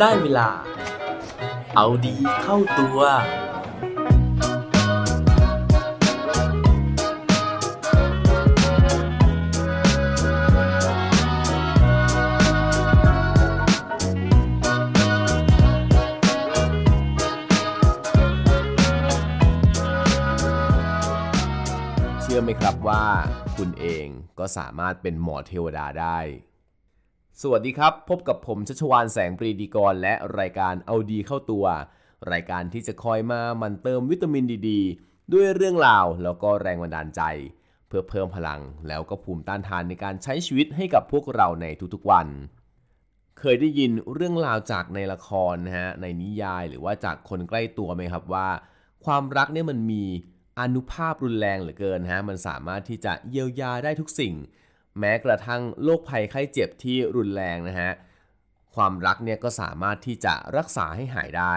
ได้เวลา เอาดีเข้าตัว เชื่อไหมครับว่าคุณเองก็สามารถเป็นหมอเทวดาได้ สวัสดีครับ พบกับผมชัชวานแสงปรีดีกร และรายการเอาดีเข้าตัว รายการที่จะคอยมามันเติมวิตามินดีดด้วยเรื่องราวแล้วก็แรงบันดาลใจ เพื่อเพิ่มพลังแล้วก็ภูมิต้านทานในการใช้ชีวิตให้กับพวกเราในทุกๆวัน เคยได้ยินเรื่องราวจากในละครนะฮะในนิยายหรือว่าจากคนใกล้ตัวไหมครับว่า ความรักเนี่ยมันมีอนุภาพรุนแรงเหลือเกินฮะมันสามารถที่จะเยียวยาได้ทุกสิ่ง แม้กระทั่งโรคภัยไข้เจ็บที่รุนแรงนะฮะความรักเนี่ยก็สามารถที่จะรักษาให้หายได้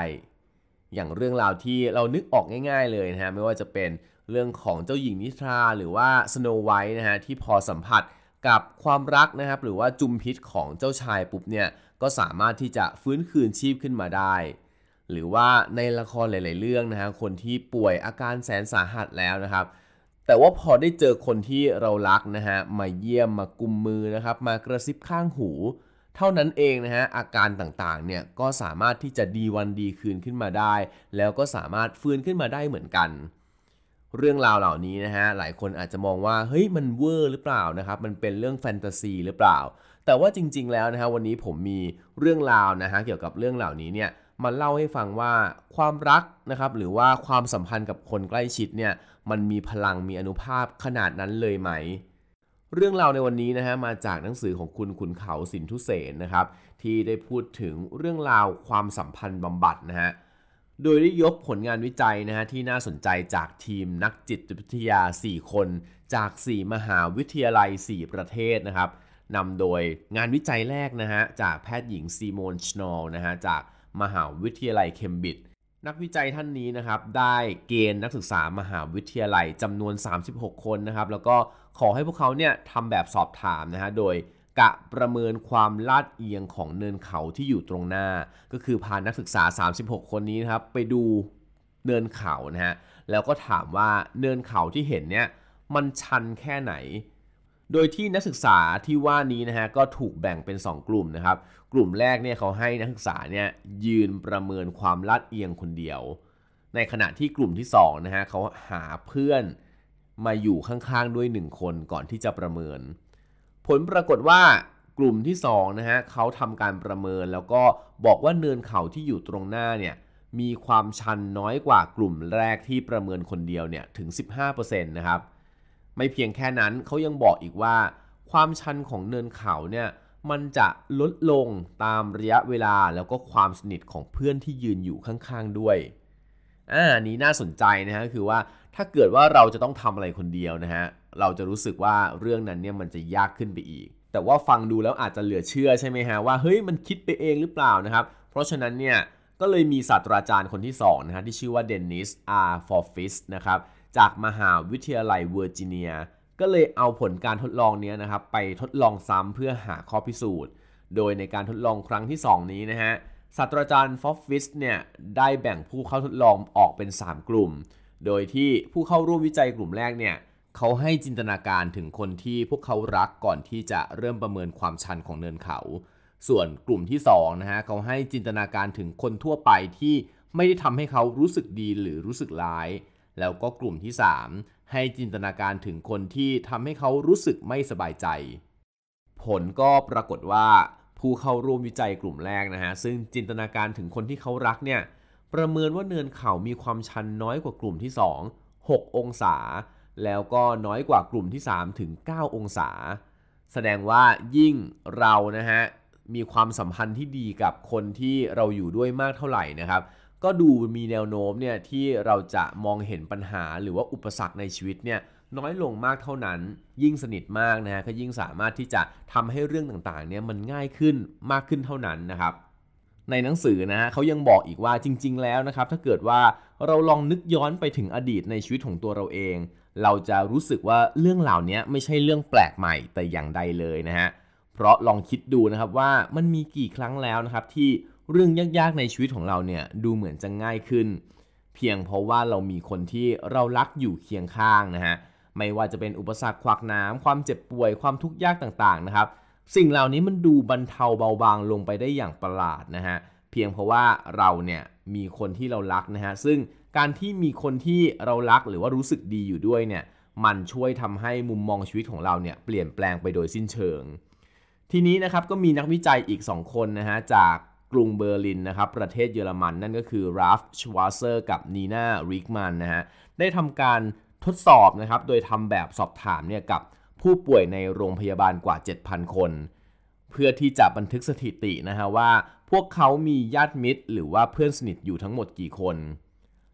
อย่างเรื่องราวที่เรานึกออกง่าย ๆ เลยนะฮะไม่ว่าจะเป็นเรื่องของเจ้าหญิงนิทราหรือว่าสโนไวท์นะฮะที่พอสัมผัสกับความรักนะครับ หรือว่าจุมพิษของเจ้าชายปุ๊บเนี่ยก็สามารถที่จะฟื้นคืนชีพขึ้นมาได้ หรือว่าในละครหลาย ๆ เรื่องนะฮะคนที่ป่วยอาการแสนสาหัสแล้วนะครับ แต่ว่าพอได้เจอคนที่เรารักนะฮะมาเยี่ยมมากุมมือนะครับ มากระซิบข้างหู เท่านั้นเองนะฮะอาการต่างๆเนี่ยก็สามารถที่จะดีวันดีคืนขึ้นมาได้ แล้วก็สามารถฟื้นขึ้นมาได้เหมือนกัน เรื่องราวเหล่านี้นะฮะหลายคนอาจจะมองว่าเฮ้ยมันเวอร์หรือเปล่านะครับมันเป็นเรื่องแฟนตาซีหรือเปล่า แต่ว่าจริง ๆ แล้วนะฮะวันนี้ผมมีเรื่องราวนะฮะเกี่ยวกับเรื่องเหล่านี้เนี่ย มาเล่าให้ฟังว่าความรักนะครับหรือว่าความสัมพันธ์กับคนใกล้ชิดเนี่ยมันมีพลังมีอนุภาพขนาดนั้นเลยไหม เรื่องราวในวันนี้นะฮะมาจากหนังสือของคุณขุนเขาสินทุเสนนะครับที่ได้พูดถึงเรื่องราวความสัมพันธ์บำบัดนะฮะโดยได้ยกผลงานวิจัยนะฮะที่น่าสนใจจากทีมนักจิตวิทยา 4 คน จาก 4 มหาวิทยาลัย 4 ประเทศนะครับนำโดยงานวิจัยแรกนะฮะจากแพทย์หญิงซีโมนชโนลนะฮะจาก มหาวิทยาลัยเคมบริดจ์นักวิจัยท่านนี้นะครับได้เกณฑ์นักศึกษามหาวิทยาลัยจำนวน 36 คนนะครับแล้วก็ขอให้พวกเขาเนี่ยทำแบบสอบถามนะฮะโดยกะประเมินความลาดเอียงของเนินเขาที่อยู่ตรงหน้า ก็คือพานักศึกษา 36 คนนี้นะครับไปดูเนินเขานะฮะแล้วก็ถามว่าเนินเขาที่เห็นเนี่ยมันชันแค่ไหน โดยที่นักศึกษาที่ว่านี้นะฮะก็ถูกแบ่งเป็น 2 กลุ่มนะครับ กลุ่มแรกเนี่ยเขาให้นักศึกษาเนี่ยยืนประเมินความลาดเอียงคนเดียว ในขณะที่กลุ่มที่2นะฮะเขาหาเพื่อนมาอยู่ข้างๆด้วย 1 คนก่อนที่จะประเมิน ผลปรากฏว่ากลุ่มที่2นะฮะเขาทำการประเมินแล้วก็บอกว่าเนินเขาที่อยู่ตรงหน้าเนี่ยมีความชันน้อยกว่ากลุ่มแรกที่ประเมินคนเดียวเนี่ยถึง 15%นะครับ ไม่เพียงแค่นั้นเขายังบอกอีกว่า ความชันของเนินเขาเนี่ยมันจะลดลงตามระยะเวลาแล้วก็ความสนิทของเพื่อนที่ยืนอยู่ข้างๆด้วยอ่านี้น่าสนใจนะฮะคือว่าถ้าเกิดว่าเราจะต้องทำอะไรคนเดียวนะฮะเราจะรู้สึกว่าเรื่องนั้นเนี่ยมันจะยากขึ้นไปอีก แต่ว่าฟังดูแล้วอาจจะเหลือเชื่อใช่ไหมฮะว่าเฮ้ยมันคิดไปเองหรือเปล่านะครับเพราะฉะนั้นเนี่ยก็เลยมีศาสตราจารย์คนที่2นะฮะที่ชื่อว่าเดนนิสอาร์ พรอฟฟิตต์นะครับ จากมหาวิทยาลัยเวอร์จิเนีย ก็เลยเอาผลการทดลองนี้นะครับไปทดลองซ้ำเพื่อหาข้อพิสูจน์ โดยในการทดลองครั้งที่ 2 นี้นะฮะศาสตราจารย์พรอฟฟิตต์เนี่ยได้แบ่งผู้เข้าทดลองออกเป็น 3 กลุ่ม โดยที่ผู้เข้าร่วมวิจัยกลุ่มแรกเนี่ยเขาให้จินตนาการถึงคนที่พวกเขารักก่อนที่จะเริ่มประเมินความชันของเนินเขา ส่วนกลุ่มที่2นะฮะเขาให้จินตนาการถึงคนทั่วไปที่ไม่ได้ทำให้เขารู้สึกดีหรือรู้สึกร้าย แล้วก็กลุ่มที่ 3 ให้จินตนาการถึงคนที่ทำให้เขารู้สึกไม่สบายใจ ผลก็ปรากฏว่าผู้เข้าร่วมวิจัยกลุ่มแรกนะฮะซึ่งจินตนาการถึงคนที่เขารักเนี่ยประเมินว่าเนินเขามีความชันน้อยกว่ากลุ่มที่ 2 6 องศา แล้วก็น้อยกว่ากลุ่มที่ 3 ถึง 9 องศา แสดงว่ายิ่งเรานะฮะมีความสัมพันธ์ที่ดีกับคนที่เราอยู่ด้วยมากเท่าไหร่นะครับ ก็ดูมีแนวโน้มเนี่ยที่เราจะมองเห็นปัญหาหรือว่าอุปสรรคในชีวิตเนี่ยน้อยลงมากเท่านั้น ยิ่งสนิทมากนะฮะก็ยิ่งสามารถที่จะทำให้เรื่องต่างๆเนี่ยมันง่ายขึ้นมากขึ้นเท่านั้นนะครับในหนังสือนะฮะเขายังบอกอีกว่าจริง ๆ แล้วนะครับ ถ้าเกิดว่าเราลองนึกย้อนไปถึงอดีตในชีวิตของตัวเราเอง เราจะรู้สึกว่าเรื่องเหล่านี้ไม่ใช่เรื่องแปลกใหม่แต่อย่างใดเลยนะฮะเพราะลองคิดดูนะครับว่ามันมีกี่ครั้งแล้วนะครับที่ เรื่องยากๆในชีวิตของเราเนี่ยดูเหมือนจะง่ายขึ้น เพียงเพราะว่าเรามีคนที่เรารักอยู่เคียงข้างนะฮะไม่ว่าจะเป็นอุปสรรคขวากน้ำความเจ็บป่วยความทุกข์ยากต่างๆนะครับ สิ่งเหล่านี้มันดูบรรเทาเบาบางลงไปได้อย่างประหลาดนะฮะเพียงเพราะว่าเราเนี่ยมีคนที่เรารักนะฮะซึ่งการที่มีคนที่เรารักหรือว่ารู้สึกดีอยู่ด้วยเนี่ยมันช่วยทำให้มุมมองชีวิตของเราเนี่ยเปลี่ยนแปลงไปโดยสิ้นเชิง ทีนี้นะครับก็มีนักวิจัยอีก 2 คนนะฮะจาก กรุงเบอร์ลินนะครับประเทศเยอรมันนั่นก็คือราฟชวาเซอร์กับนีนาริกมันนะฮะได้ทำการทดสอบนะครับโดยทำแบบสอบถามเนี่ยกับผู้ป่วยในโรงพยาบาลกว่า 7,000 คน เพื่อที่จะบันทึกสถิตินะฮะว่า พวกเขามีญาติมิตร หรือว่าเพื่อนสนิทอยู่ทั้งหมดกี่คน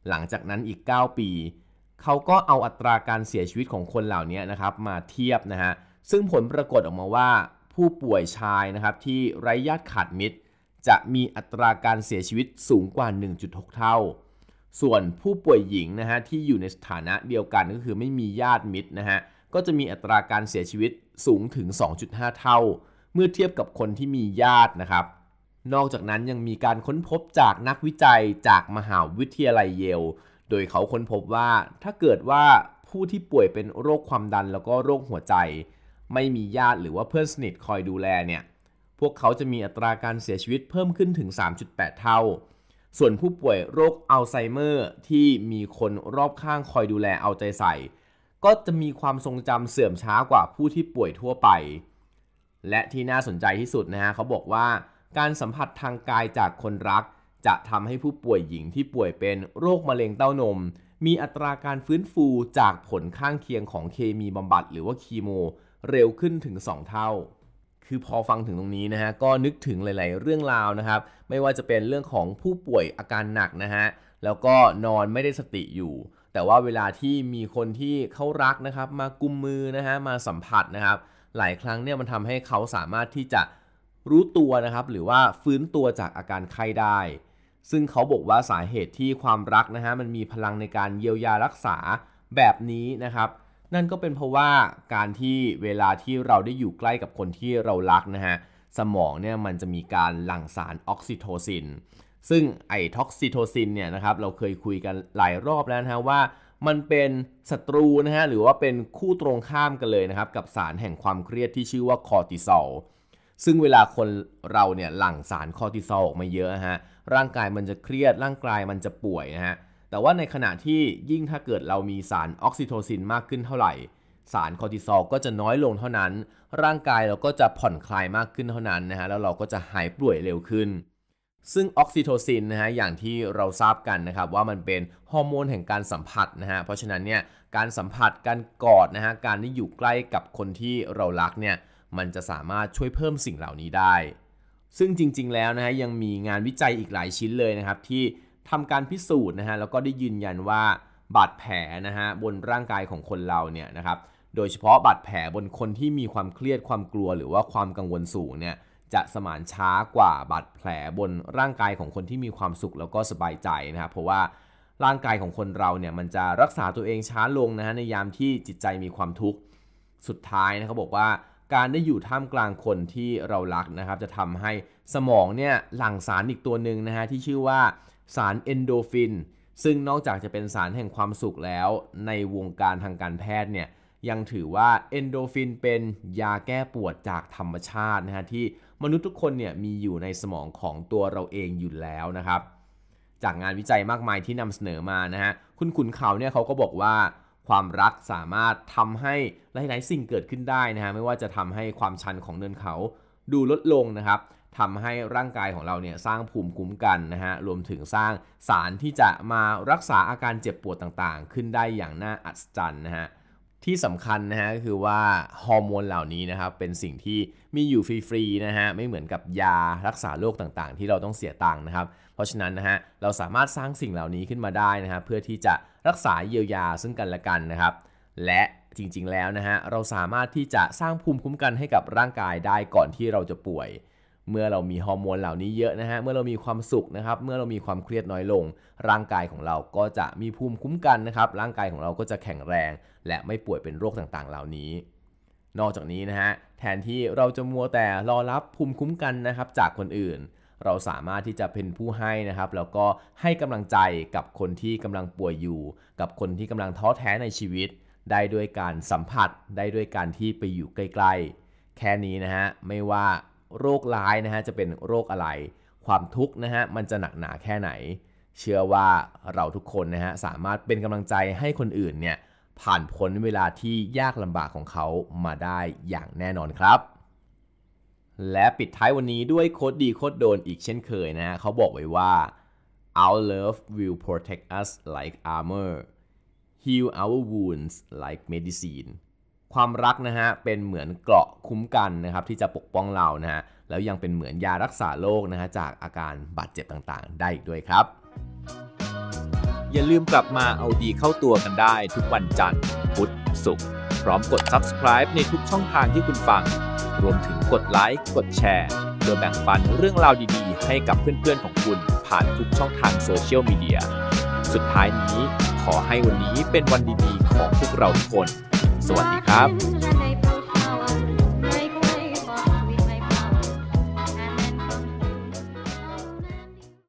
หลังจากนั้นอีก 9 ปี เขาก็เอาอัตราการเสียชีวิตของคนเหล่านี้นะครับมาเทียบนะฮะซึ่งผลปรากฏออกมาว่าผู้ป่วยชายนะครับที่ไร้ญาติขาดมิตร จะมีอัตราการเสียชีวิตสูงกว่า 1.6 เท่า ส่วนผู้ป่วยหญิงนะฮะที่อยู่ในสถานะเดียวกันก็คือไม่มีญาติมิตรนะฮะก็จะมีอัตราการเสียชีวิตสูงถึง 2.5 เท่า เมื่อเทียบกับคนที่มีญาตินะครับ นอกจากนั้นยังมีการค้นพบจากนักวิจัยจากมหาวิทยาลัยเยล โดยเขาค้นพบว่าถ้าเกิดว่าผู้ที่ป่วยเป็นโรคความดันแล้วก็โรคหัวใจ ไม่มีญาติหรือว่าเพื่อนสนิทคอยดูแลเนี่ย พวกเขาจะมีอัตราการเสียชีวิตเพิ่มขึ้นถึง 3.8 เท่า ส่วนผู้ป่วยโรคอัลไซเมอร์ที่มีคนรอบข้างคอยดูแลเอาใจใส่ ก็จะมีความทรงจำเสื่อมช้ากว่าผู้ที่ป่วยทั่วไป และที่น่าสนใจที่สุดนะฮะเขาบอกว่าการสัมผัสทางกายจากคนรัก จะทำให้ผู้ป่วยหญิงที่ป่วยเป็นโรคมะเร็งเต้านม มีอัตราการฟื้นฟูจากผลข้างเคียงของเคมีบำบัดหรือว่าคีโม เร็วขึ้นถึง 2 เท่า คือพอฟังถึงตรงนี้นะฮะก็นึกถึงหลาย ๆ เรื่องราวนะครับ ไม่ว่าจะเป็นเรื่องของผู้ป่วยอาการหนักนะฮะแล้วก็นอนไม่ได้สติอยู่ แต่ว่าเวลาที่มีคนที่เขารักนะครับ มากุมมือนะฮะมาสัมผัสนะครับ หลายครั้งเนี่ยมันทำให้เขาสามารถที่จะรู้ตัวนะครับ หรือว่าฟื้นตัวจากอาการไข้ได้ ซึ่งเขาบอกว่าสาเหตุที่ความรักนะฮะมันมีพลังในการเยียวยารักษาแบบนี้นะครับ นั่นก็เป็นเพราะว่าการที่เวลาที่เราได้อยู่ใกล้กับคนที่เรารักนะฮะสมองเนี่ยมันจะมีการหลั่งสารออกซิโทซิน ซึ่งไอออกซิโทซินเนี่ยนะครับเราเคยคุยกันหลายรอบแล้วนะฮะว่ามันเป็นศัตรูนะฮะหรือว่าเป็นคู่ตรงข้ามกันเลยนะครับ กับสารแห่งความเครียดที่ชื่อว่าคอร์ติซอลซึ่งเวลาคนเราเนี่ยหลั่งสารคอร์ติซอลออกมาเยอะฮะร่างกายมันจะเครียดร่างกายมันจะป่วยนะฮะ แต่ว่าในขณะที่ยิ่งถ้าเกิดเรามีสารออกซิโทซินมากขึ้นเท่าไหร่ สารคอร์ติซอลก็จะน้อยลงเท่านั้น ร่างกายเราก็จะผ่อนคลายมากขึ้นเท่านั้นนะฮะแล้วเราก็จะหายป่วยเร็วขึ้น ซึ่งออกซิโทซินนะฮะอย่างที่เราทราบกันนะครับว่ามันเป็นฮอร์โมนแห่งการสัมผัสนะฮะเพราะฉะนั้นเนี่ยการสัมผัสการกอดนะฮะการได้อยู่ใกล้กับคนที่เรารักเนี่ยมันจะสามารถช่วยเพิ่มสิ่งเหล่านี้ได้ ซึ่งจริงๆแล้วนะฮะยังมีงานวิจัยอีกหลายชิ้นเลยนะครับที่ ทำการพิสูจน์นะฮะแล้วก็ได้ยืนยันว่าบาดแผลนะฮะบนร่างกายของคนเราเนี่ยนะครับโดยเฉพาะบาดแผลบนคนที่มีความเครียดความกลัว หรือว่าความกังวลสูงเนี่ยจะสมานช้ากว่าบาดแผลบนร่างกายของคนที่มีความสุขแล้วก็สบายใจนะครับเพราะว่าร่างกายของคนเราเนี่ยมันจะรักษาตัวเองช้าลงนะฮะในยามที่จิตใจมีความทุกข์สุดท้ายนะครับบอกว่าการได้อยู่ท่ามกลางคนที่เรารักนะครับ จะทำให้สมองเนี่ยหลั่งสารอีกตัวหนึ่งนะฮะที่ชื่อว่า สารเอนโดฟิน ซึ่งนอกจากจะเป็นสารแห่งความสุขแล้ว ในวงการทางการแพทย์เนี่ยยังถือว่าเอนโดฟินเป็นยาแก้ปวดจากธรรมชาตินะฮะที่มนุษย์ทุกคนเนี่ยมีอยู่ในสมองของตัวเราเองอยู่แล้วนะครับ จากงานวิจัยมากมายที่นำเสนอมานะฮะคุณขุนเขาเนี่ยเขาก็บอกว่าความรักสามารถทำให้หลายๆสิ่งเกิดขึ้นได้นะฮะไม่ว่าจะทำให้ความชันของเนินเขาดูลดลงนะครับ ทำให้ร่างกายของเราเนี่ยสร้างภูมิคุ้มกันนะฮะรวมถึงสร้างสารที่จะมารักษาอาการเจ็บปวดต่างๆ ขึ้นได้อย่างน่าอัศจรรย์นะฮะที่สำคัญนะฮะก็คือว่าฮอร์โมนเหล่านี้นะครับเป็นสิ่งที่มีอยู่ฟรีๆนะฮะไม่เหมือนกับยารักษาโรคต่างๆ ที่เราต้องเสียตังค์นะครับ เพราะฉะนั้นนะฮะเราสามารถสร้างสิ่งเหล่านี้ขึ้นมาได้นะฮะเพื่อที่จะรักษาเยียวยาซึ่งกันและกันนะครับ และจริงๆแล้วนะฮะเราสามารถที่จะสร้างภูมิคุ้มกันให้กับร่างกายได้ก่อนที่เราจะป่วย เมื่อเรามีฮอร์โมนเหล่านี้เยอะนะฮะ เมื่อเรามีความสุขนะครับ เมื่อเรามีความเครียดน้อยลง ร่างกายของเราก็จะมีภูมิคุ้มกันนะครับ ร่างกายของเราก็จะแข็งแรง และไม่ป่วยเป็นโรคต่างๆ เหล่านี้ นอกจากนี้นะฮะ แทนที่เราจะมัวแต่รอรับภูมิคุ้มกันนะครับจากคนอื่น เราสามารถที่จะเป็นผู้ให้นะครับ แล้วก็ให้กำลังใจกับคนที่กำลังป่วยอยู่ กับคนที่กำลังท้อแท้ในชีวิต ได้ด้วยการสัมผัส ได้ด้วยการที่ไปอยู่ใกล้ๆ แค่นี้นะฮะ ไม่ว่า โรคร้ายนะฮะจะเป็นโรคอะไร ความทุกข์นะฮะมันจะหนักหนาแค่ไหน เชื่อว่าเราทุกคนนะฮะสามารถเป็นกำลังใจให้คนอื่นเนี่ยผ่านพ้นเวลาที่ยากลำบากของเขามาได้อย่างแน่นอนครับ และปิดท้ายวันนี้ด้วยโคดดีโคดโดนอีกเช่นเคยนะฮะเขาบอกไว้ว่า our love will protect us like armor heal our wounds like medicine ความรักนะฮะเป็นเหมือนเกราะคุ้มกันนะครับที่จะปกป้องเรานะฮะแล้วยังเป็นเหมือนยารักษาโรคนะฮะจากอาการบาดเจ็บต่างๆ ได้อีกด้วยครับ อย่าลืมกลับมาเอาดีเข้าตัวกันได้ทุกวันจันทร์พุธศุกร์พร้อมกด subscribe ในทุกช่องทางที่คุณฟัง รวมถึงกดไลค์กดแชร์เพื่อแบ่งปันเรื่องราวดีๆ ให้กับเพื่อนๆของคุณผ่านทุกช่องทางโซเชียลมีเดียสุดท้ายนี้ขอให้วันนี้เป็นวันดีๆของพวกเราทุกคน สวัสดีครับ